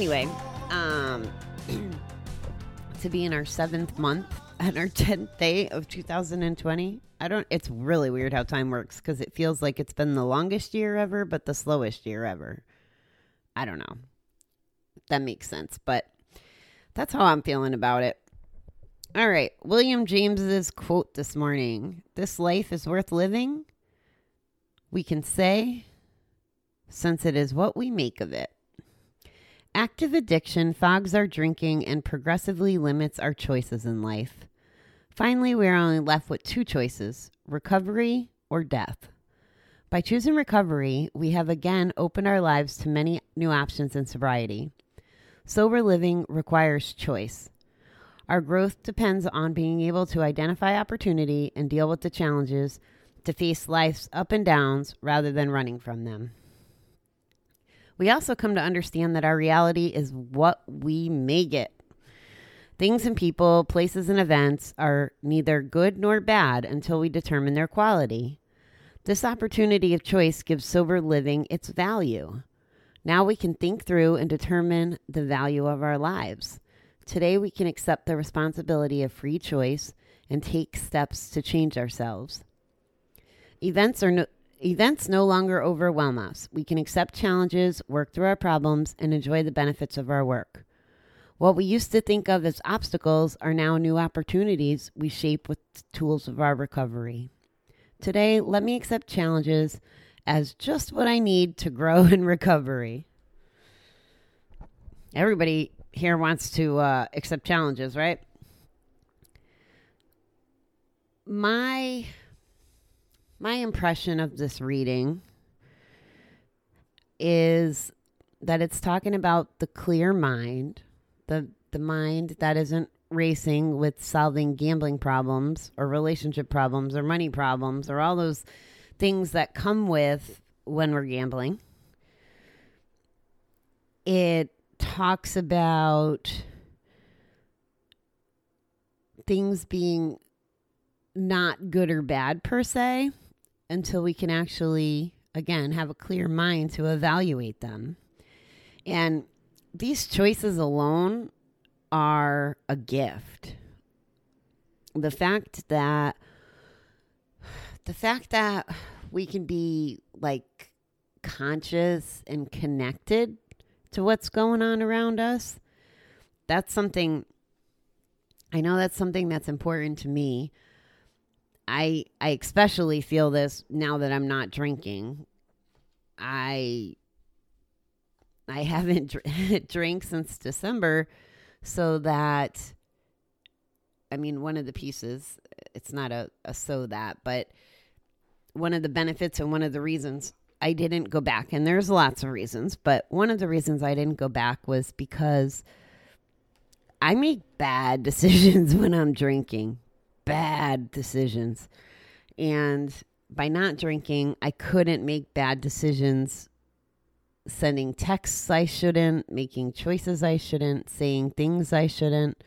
Anyway, um, to be in our seventh month and our 10th day of 2020, I don't, it's really weird how time works because it feels like it's been the longest year ever, but the slowest year ever. I don't know. That makes sense, but that's how I'm feeling about it. All right, William James's quote this morning. This life is worth living. We can say since it is what we make of it. Active addiction fogs our drinking and progressively limits our choices in life. Finally, we are only left with two choices recovery or death. By choosing recovery, we have again opened our lives to many new options in sobriety. Sober living requires choice. Our growth depends on being able to identify opportunity and deal with the challenges to face life's up and downs rather than running from them. We also come to understand that our reality is what we make it. Things and people, places and events are neither good nor bad until we determine their quality. This opportunity of choice gives sober living its value. Now we can think through and determine the value of our lives. Today we can accept the responsibility of free choice and take steps to change ourselves. Events are no, events no longer overwhelm us. We can accept challenges, work through our problems, and enjoy the benefits of our work. What we used to think of as obstacles are now new opportunities we shape with tools of our recovery. Today, let me accept challenges as just what I need to grow in recovery. Everybody here wants to uh, accept challenges, right? My my impression of this reading is that it's talking about the clear mind, the the mind that isn't racing with solving gambling problems or relationship problems or money problems or all those things that come with when we're gambling. It talks about things being not good or bad per se until we can actually, again, have a clear mind to evaluate them. And these choices alone are a gift. The fact that the fact that we can be like conscious and connected to what's going on around us, that's something I know that's something that's important to me. I I especially feel this now that I'm not drinking. I I haven't dr- drank since December so that I mean one of the pieces it's not a, a so that but one of the benefits and one of the reasons I didn't go back and there's lots of reasons but one of the reasons I didn't go back was because I make bad decisions when I'm drinking bad decisions. And by not drinking, I couldn't make bad decisions, sending texts I shouldn't, making choices I shouldn't, saying things I shouldn't.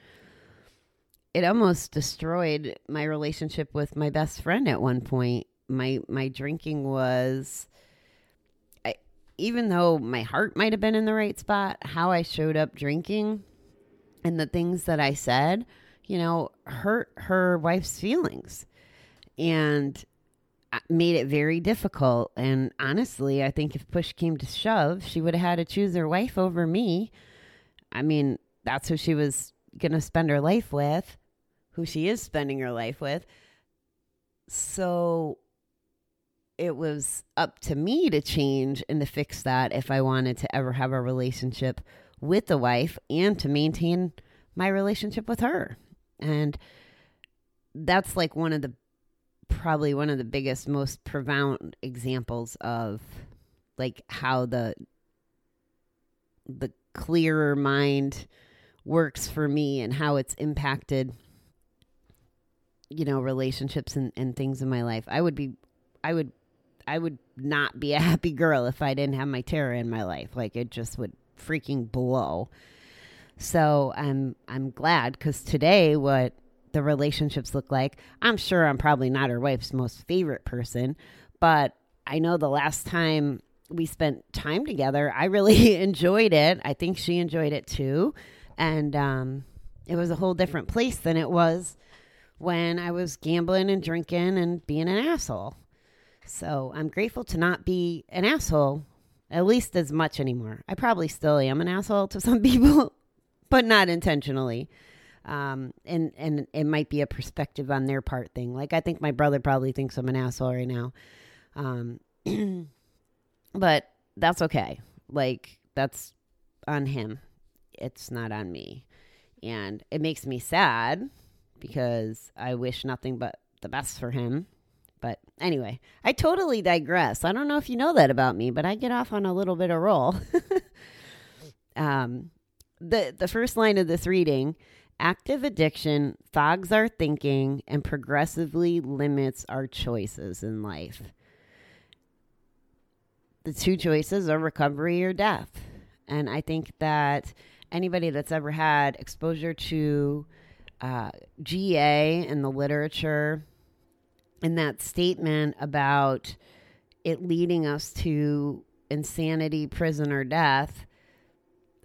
It almost destroyed my relationship with my best friend at one point. My my drinking was I, even though my heart might have been in the right spot, how I showed up drinking and the things that I said you know, hurt her wife's feelings and uh, made it very difficult. And honestly, I think if push came to shove, she would have had to choose her wife over me. I mean, that's who she was going to spend her life with, who she is spending her life with. So it was up to me to change and to fix that if I wanted to ever have a relationship with the wife and to maintain my relationship with her. And that's like one of the probably one of the biggest, most profound examples of like how the the clearer mind works for me and how it's impacted you know, relationships and, and things in my life. I would be, I would, I would not be a happy girl if I didn't have my Tara in my life. Like it just would freaking blow. So I'm, I'm glad because today what the relationships look like, I'm sure I'm probably not her wife's most favorite person, but I know the last time we spent time together, I really enjoyed it. I think she enjoyed it too. And, um, it was a whole different place than it was when I was gambling and drinking and being an asshole. So I'm grateful to not be an asshole, at least as much anymore. I probably still am an asshole to some people, but not intentionally. Um, and and it might be a perspective on their part thing. Like I think my brother probably thinks I'm an asshole right now, um, but that's okay. Like that's on him. It's not on me, and it makes me sad because I wish nothing but the best for him. But anyway, I totally digress. I don't know if you know that about me, but I get off on a little bit of roll. um, the the first line of this reading active addiction fogs our thinking and progressively limits our choices in life. The two choices are recovery or death. And i think that anybody that's ever had exposure to uh, GA in the literature and that statement about it leading us to insanity prison or death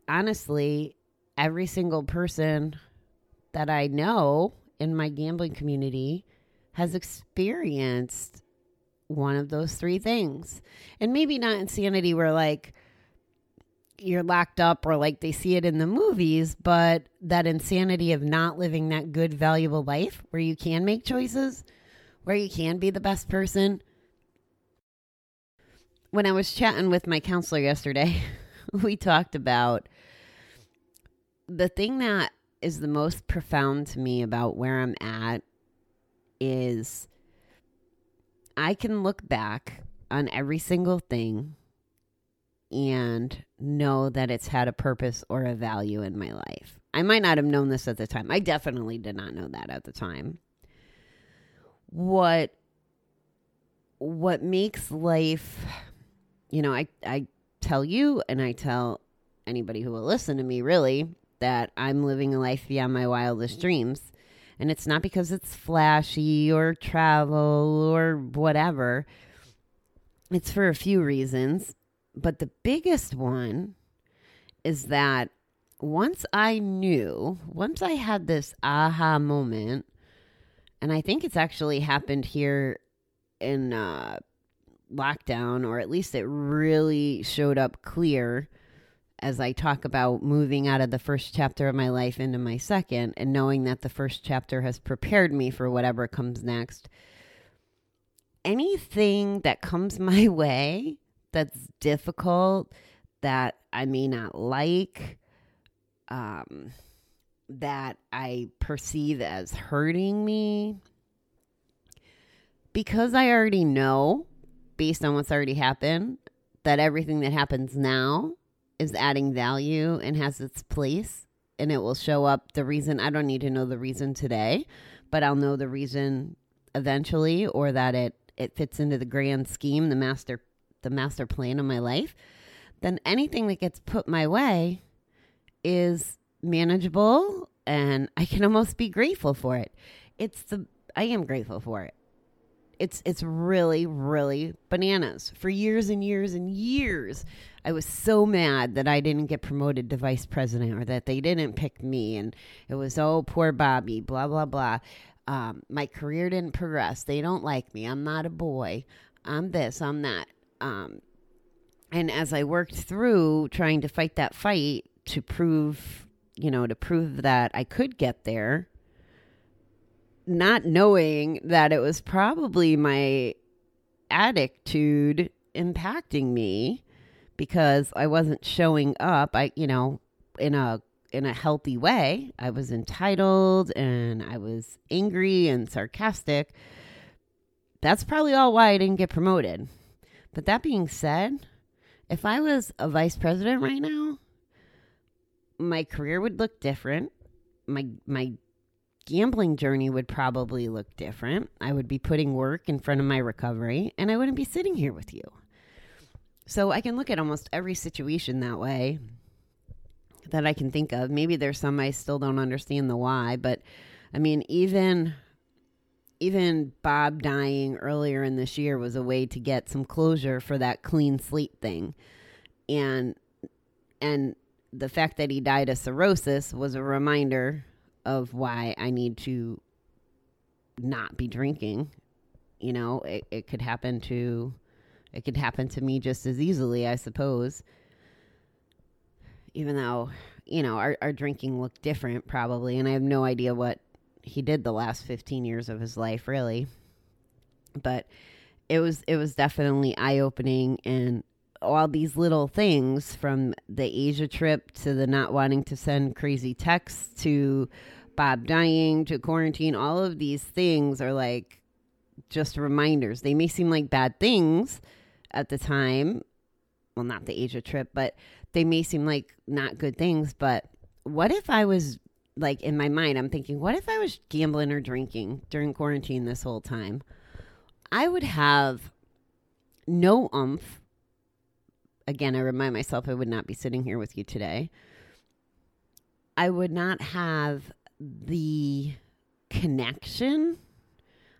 honestly every single person that I know in my gambling community has experienced one of those three things. And maybe not insanity where like you're locked up or like they see it in the movies, but that insanity of not living that good, valuable life where you can make choices, where you can be the best person. When I was chatting with my counselor yesterday, we talked about the thing that is the most profound to me about where I'm at is I can look back on every single thing and know that it's had a purpose or a value in my life. I might not have known this at the time. I definitely did not know that at the time. What what makes life you know, I I tell you and I tell anybody who will listen to me really that I'm living a life beyond my wildest dreams. And it's not because it's flashy or travel or whatever. It's for a few reasons. But the biggest one is that once I knew, once I had this aha moment, and I think it's actually happened here in uh, lockdown, or at least it really showed up clear as I talk about moving out of the first chapter of my life into my second and knowing that the first chapter has prepared me for whatever comes next. Anything that comes my way that's difficult, that I may not like, um, that I perceive as hurting me, because I already know, based on what's already happened, that everything that happens now is adding value and has its place and it will show up the reason I don't need to know the reason today, but I'll know the reason eventually or that it it fits into the grand scheme, the master the master plan of my life, then anything that gets put my way is manageable and I can almost be grateful for it. It's the I am grateful for it. It's it's really really bananas. For years and years and years, I was so mad that I didn't get promoted to vice president or that they didn't pick me and it was oh poor Bobbie, blah blah blah. Um, my career didn't progress. They don't like me. I'm not a boy. I'm this. I'm that. Um, and as I worked through trying to fight that fight to prove, you know, to prove that I could get there, not knowing that it was probably my attitude impacting me because I wasn't showing up, I you know, in a in a healthy way. I was entitled and I was angry and sarcastic. That's probably all why I didn't get promoted. But that being said, if I was a vice president right now, my career would look different. My my gambling journey would probably look different. I would be putting work in front of my recovery and I wouldn't be sitting here with you. So I can look at almost every situation that way that I can think of. Maybe there's some I still don't understand the why, but I mean, even even Bob dying earlier in this year was a way to get some closure for that clean slate thing. And and the fact that he died of cirrhosis was a reminder of why I need to not be drinking. You know, it, it could happen to it could happen to me just as easily, I suppose. Even though, you know, our, our drinking looked different probably, and I have no idea what he did the last 15 years of his life, really. But it was it was definitely eye opening and all these little things from the Asia trip to the not wanting to send crazy texts to Bob dying to quarantine, all of these things are like just reminders. They may seem like bad things at the time. Well, not the Asia trip, but they may seem like not good things. But what if I was like in my mind, I'm thinking, what if I was gambling or drinking during quarantine this whole time? I would have no umph again, I remind myself I would not be sitting here with you today. I would not have the connection.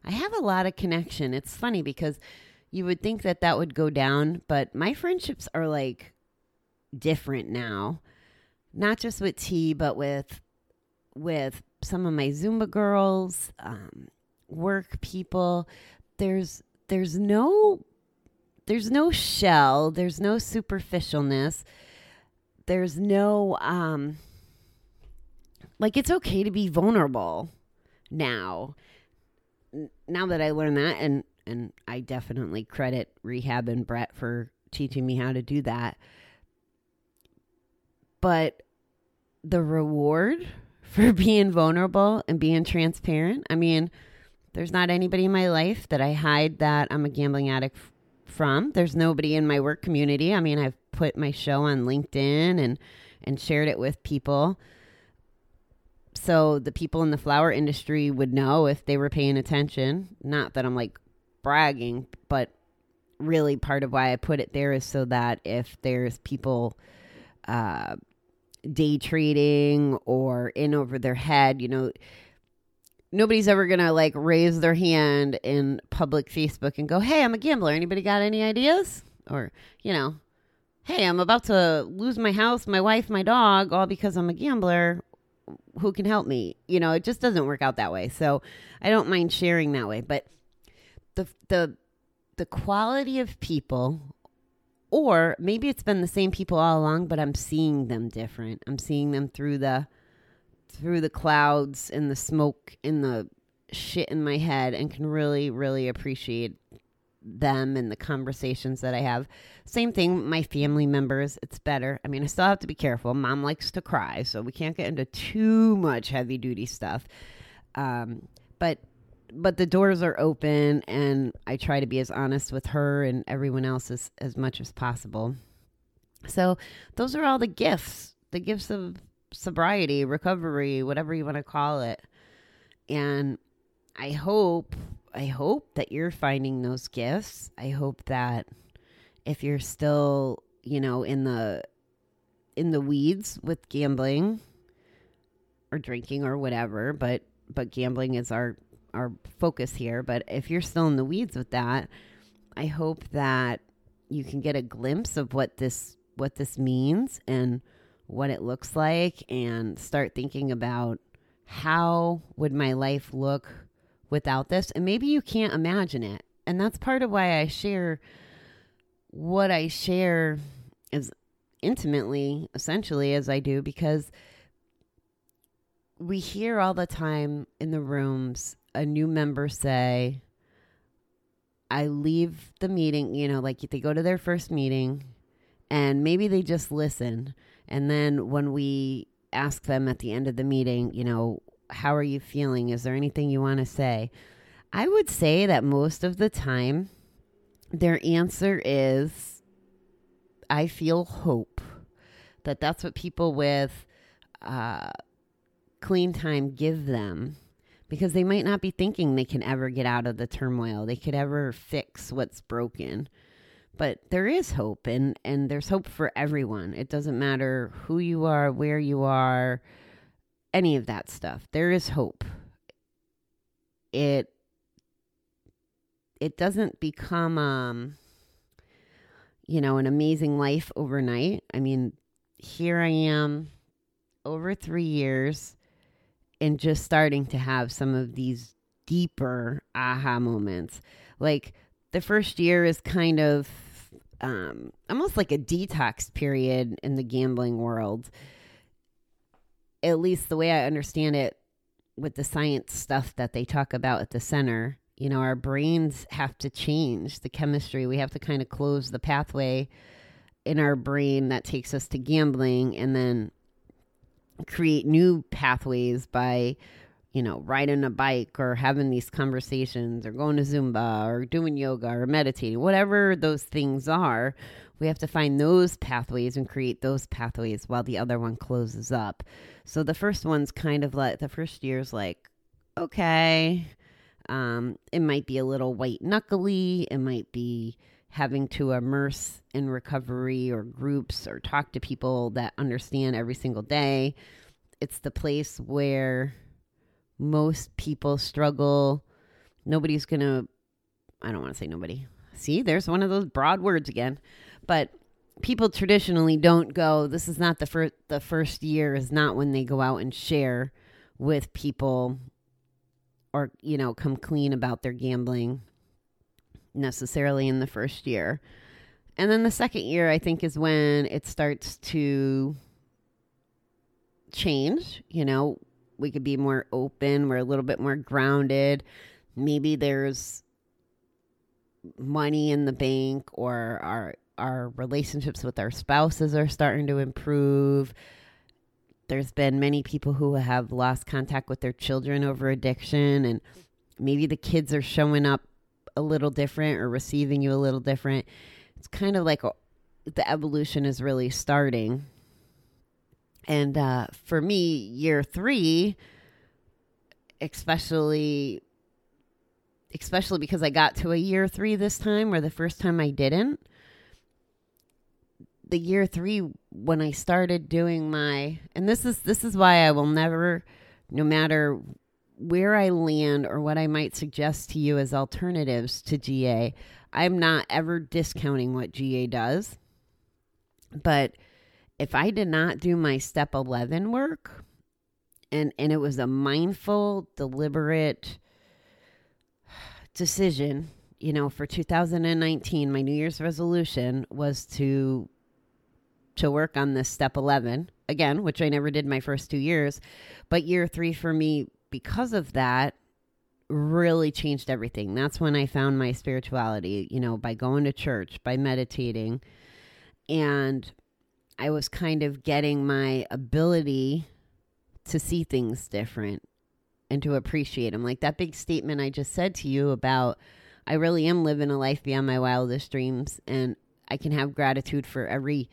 I have a lot of connection. It's funny because you would think that that would go down, but my friendships are like different now. Not just with T, but with with some of my Zumba girls, um, work people. There's there's no there's no shell, there's no superficialness, there's no um like it's okay to be vulnerable now. Now that I learned that and and I definitely credit rehab and Brett for teaching me how to do that. But the reward for being vulnerable and being transparent, I mean, there's not anybody in my life that I hide that I'm a gambling addict from. There's nobody in my work community. I mean, I've put my show on LinkedIn and and shared it with people. So the people in the flower industry would know if they were paying attention. Not that I'm like bragging, but really part of why I put it there is so that if there's people uh, day trading or in over their head, you know, nobody's ever gonna like raise their hand in public Facebook and go, "Hey, I'm a gambler. Anybody got any ideas?" Or you know, "Hey, I'm about to lose my house, my wife, my dog, all because I'm a gambler. Who can help me?" You know, it just doesn't work out that way. So I don't mind sharing that way, but the the the quality of people or maybe it's been the same people all along but i'm seeing them different i'm seeing them through the through the clouds and the smoke and the shit in my head and can really really appreciate them and the conversations that i have. Same thing my family members. It's better. I mean i still have to be careful. Mom likes to cry so we can't get into too much heavy duty stuff. Um, but but the doors are open and I try to be as honest with her and everyone else as, as much as possible. So those are all the gifts, the gifts of sobriety, recovery, whatever you want to call it. And I hope I hope that you're finding those gifts. I hope that if you're still, you know, in the in the weeds with gambling or drinking or whatever, but but gambling is our our focus here, but if you're still in the weeds with that, I hope that you can get a glimpse of what this what this means and what it looks like and start thinking about how would my life look without this. And maybe you can't imagine it. And that's part of why i share what i share as intimately essentially as i do because we hear all the time in the rooms a new member say i leave the meeting you know like they go to their first meeting and maybe they just listen and then when we ask them at the end of the meeting, you know, how are you feeling? Is there anything you want to say? I would say that most of the time their answer is I feel hope. That that's what people with uh, clean time give them. because they might not be thinking they can ever get out of the turmoil. They could ever fix what's broken. But there is hope and and there's hope for everyone. It doesn't matter who you are, where you are, any of that stuff. There is hope. It it doesn't become um you know an amazing life overnight. I mean, here I am over 3 years and just starting to have some of these deeper aha moments. Like the first year is kind of um, almost like a detox period in the gambling world. At least the way I understand it with the science stuff that they talk about at the center. You know, our brains have to change the chemistry. We have to kind of close the pathway in our brain that takes us to gambling and then create new pathways by you know riding a bike or having these conversations or going to zumba or doing yoga or meditating whatever those things are we have to find those pathways and create those pathways while the other one closes up so the first one's kind of like the first year's like okay um, it might be a little white knuckly it might be having to immerse in recovery or groups or talk to people that understand every single day. It's the place where most people struggle. Nobody's going to, I don't want to say nobody. See, there's one of those broad words again. But people traditionally don't go, this is not the first, the first year is not when they go out and share with people or, you know, come clean about their gambling necessarily in the first year. And then the second year, I think, is when it starts to change. You know, we could be more open, we're a little bit more grounded. Maybe there's money in the bank or our our relationships with our spouses are starting to improve. There's been many people who have lost contact with their children over addiction and maybe the kids are showing up a little different or receiving you a little different. It's kind of like a, the evolution is really starting. And uh, for me, year three, especially, especially because I got to a year three this time, where the first time I didn't. The year three, when I started doing my, and this is this is why I will never, no matter where I land or what I might suggest to you as alternatives to GA. I'm not ever discounting what GA does. But if I did not do my step 11 work and and it was a mindful, deliberate decision, you know, for 2019, my New Year's resolution was to to work on this step 11 again, which I never did my first 2 years, but year 3 for me because of that really changed everything. That's when I found my spirituality, you know, by going to church, by meditating. And I was kind of getting my ability to see things different and to appreciate them. Like that big statement I just said to you about I really am living a life beyond my wildest dreams and I can have gratitude for every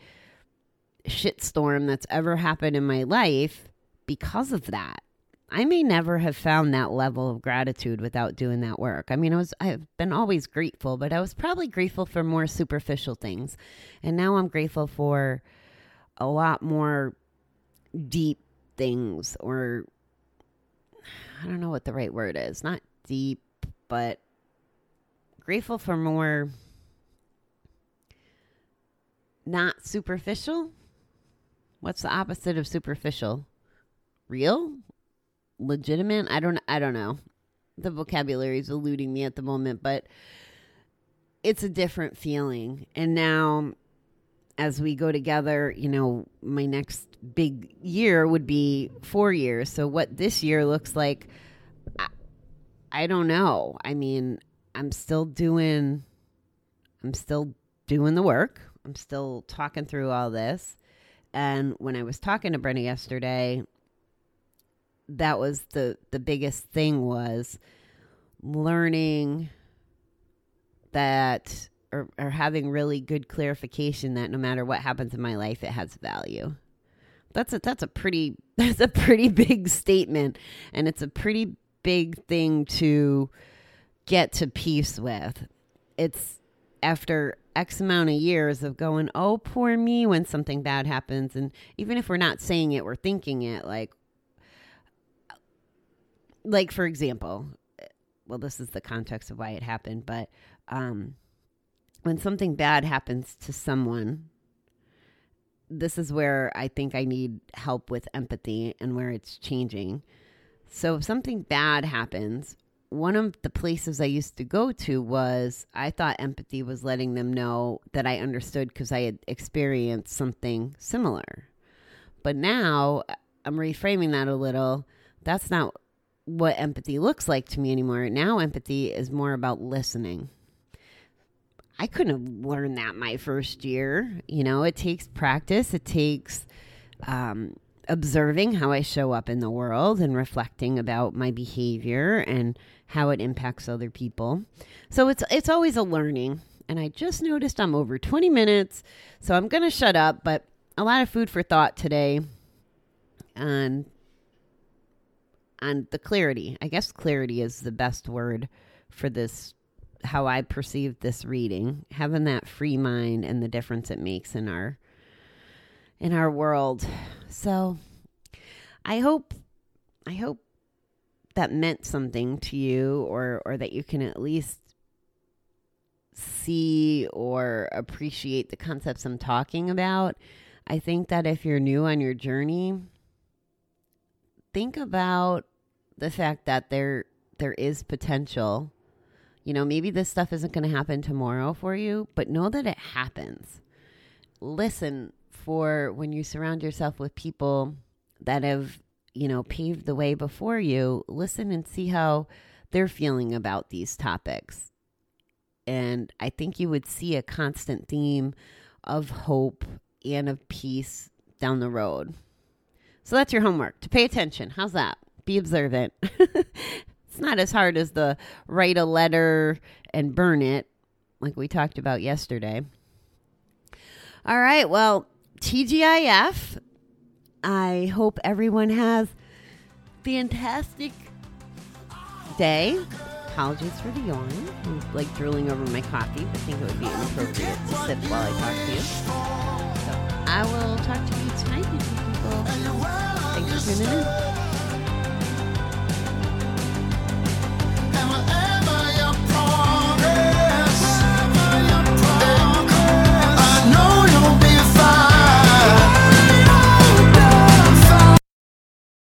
shitstorm that's ever happened in my life because of that. I may never have found that level of gratitude without doing that work. I mean, I was I've been always grateful, but I was probably grateful for more superficial things. And now I'm grateful for a lot more deep things or I don't know what the right word is. Not deep, but grateful for more not superficial. What's the opposite of superficial? Real? legitimate. I don't I don't know. The vocabulary is eluding me at the moment, but it's a different feeling. And now as we go together, you know, my next big year would be 4 years. So what this year looks like I, I don't know. I mean, I'm still doing I'm still doing the work. I'm still talking through all this. And when I was talking to Brenda yesterday, that was the the biggest thing was learning that or, or having really good clarification that no matter what happens in my life it has value that's a that's a pretty that's a pretty big statement and it's a pretty big thing to get to peace with. It's after X amount of years of going, oh, poor me, when something bad happens. And even if we're not saying it, we're thinking it. Like, like for example, well, this is the context of why it happened, but um, when something bad happens to someone, this is where I think I need help with empathy and where it's changing. So if something bad happens, one of the places I used to go to was I thought empathy was letting them know that I understood because I had experienced something similar. But now uh, I'm reframing that a little. That's not what empathy looks like to me anymore. Now empathy is more about listening. I couldn't have learned that my first year. You know, it takes practice, it takes um, observing how I show up in the world and reflecting about my behavior and how it impacts other people. So it's it's always a learning. And I just noticed I'm over 20 minutes, so I'm going to shut up, but a lot of food for thought today on on the clarity. I guess clarity is the best word for this how I perceived this reading, having that free mind and the difference it makes in our in our world. So I hope I hope that meant something to you or or that you can at least see or appreciate the concepts I'm talking about. I think that if you're new on your journey, think about the fact that there there is potential. You know, maybe this stuff isn't going to happen tomorrow for you, but know that it happens. Listen for when you surround yourself with people that have, you know, paved the way before you, listen and see how they're feeling about these topics. And I think you would see a constant theme of hope and of peace down the road. So that's your homework to pay attention. How's that? Be observant. it's not as hard as the write a letter and burn it, like we talked about yesterday. All right. Well, TGIF. I hope everyone has a fantastic day. Apologies for the yawn. I'm like drooling over my coffee, but think it would be inappropriate to sip while I talk to you. So I will talk to you tonight, beautiful people. Thanks for tuning in. I'm a.